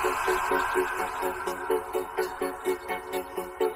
Thank you.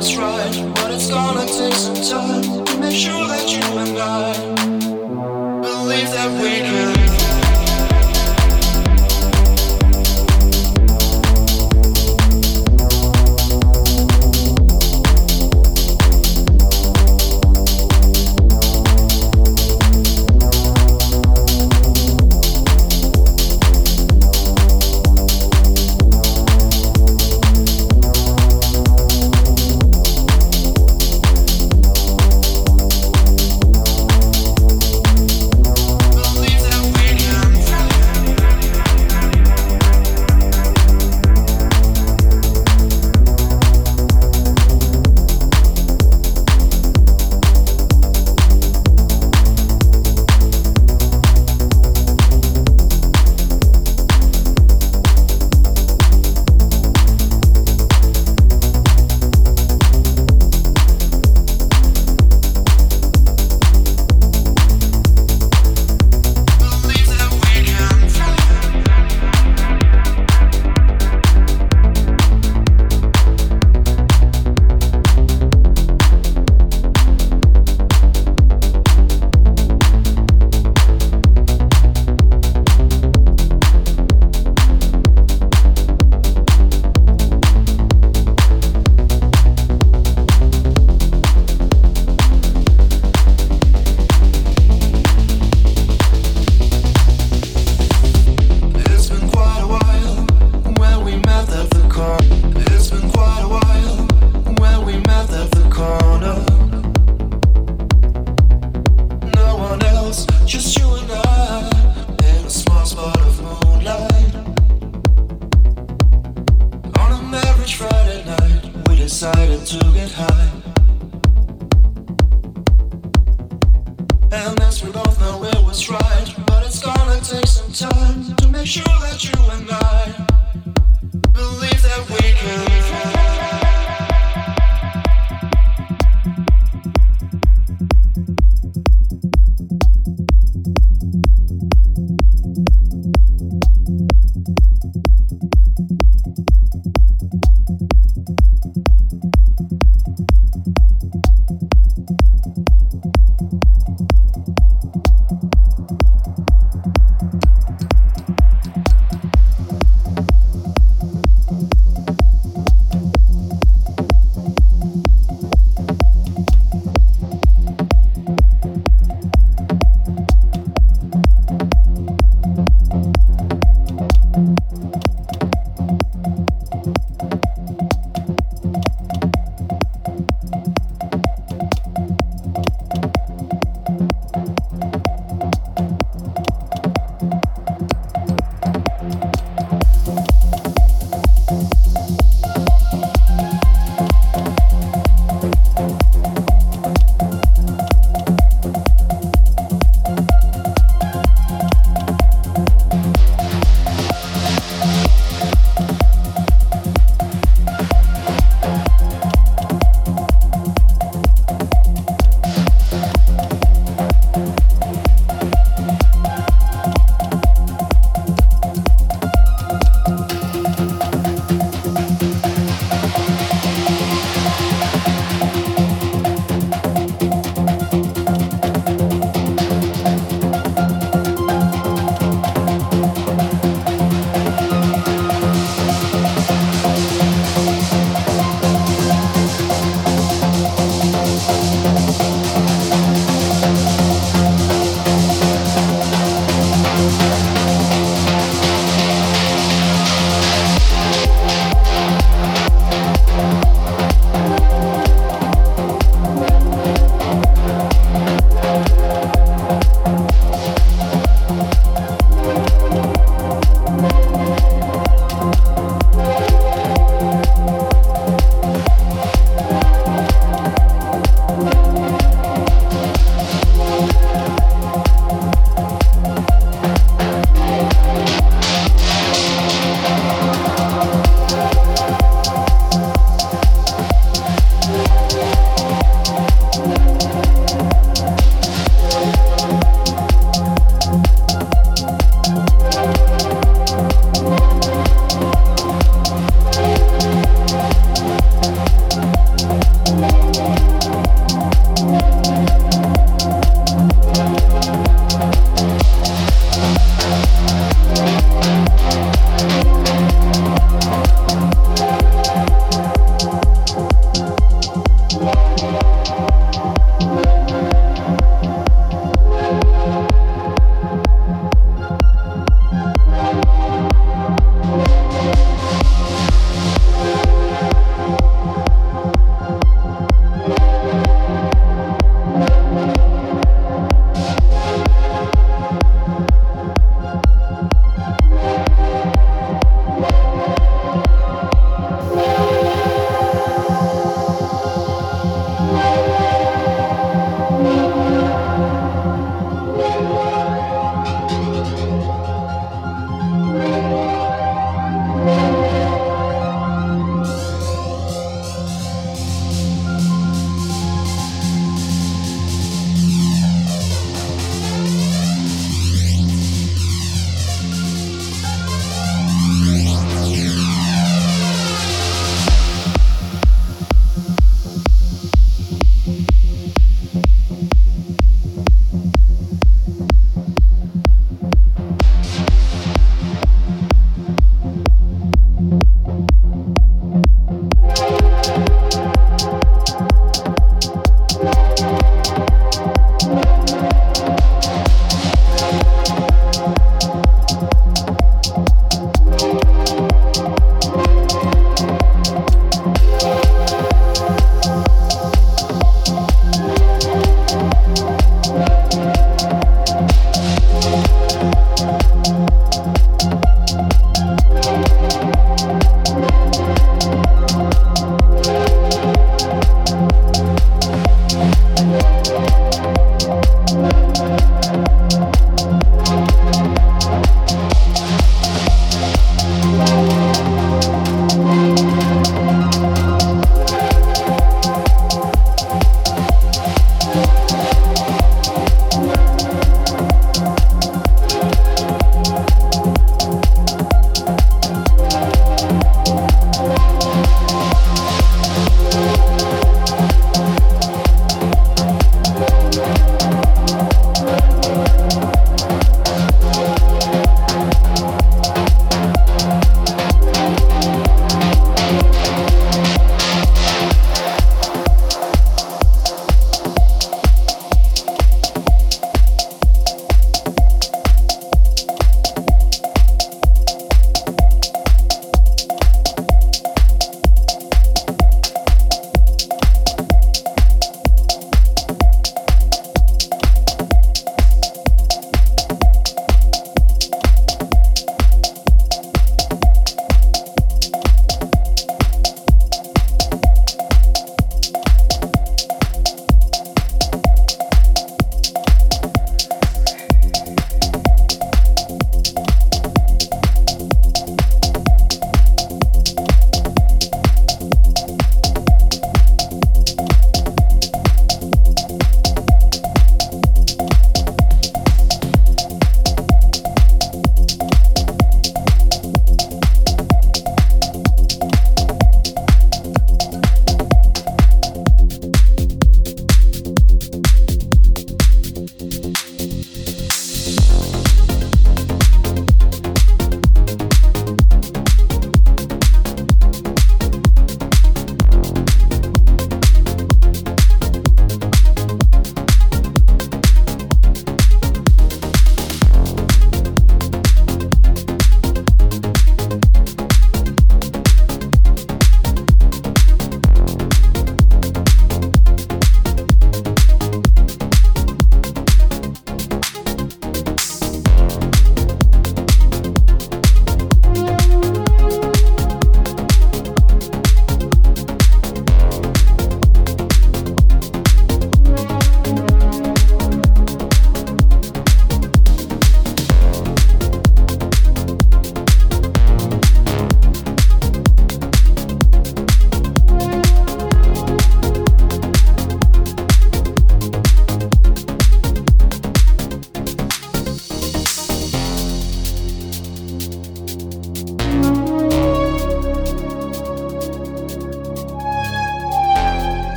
was right, but it's gonna take some time to make sure that you and I believe that we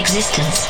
existence.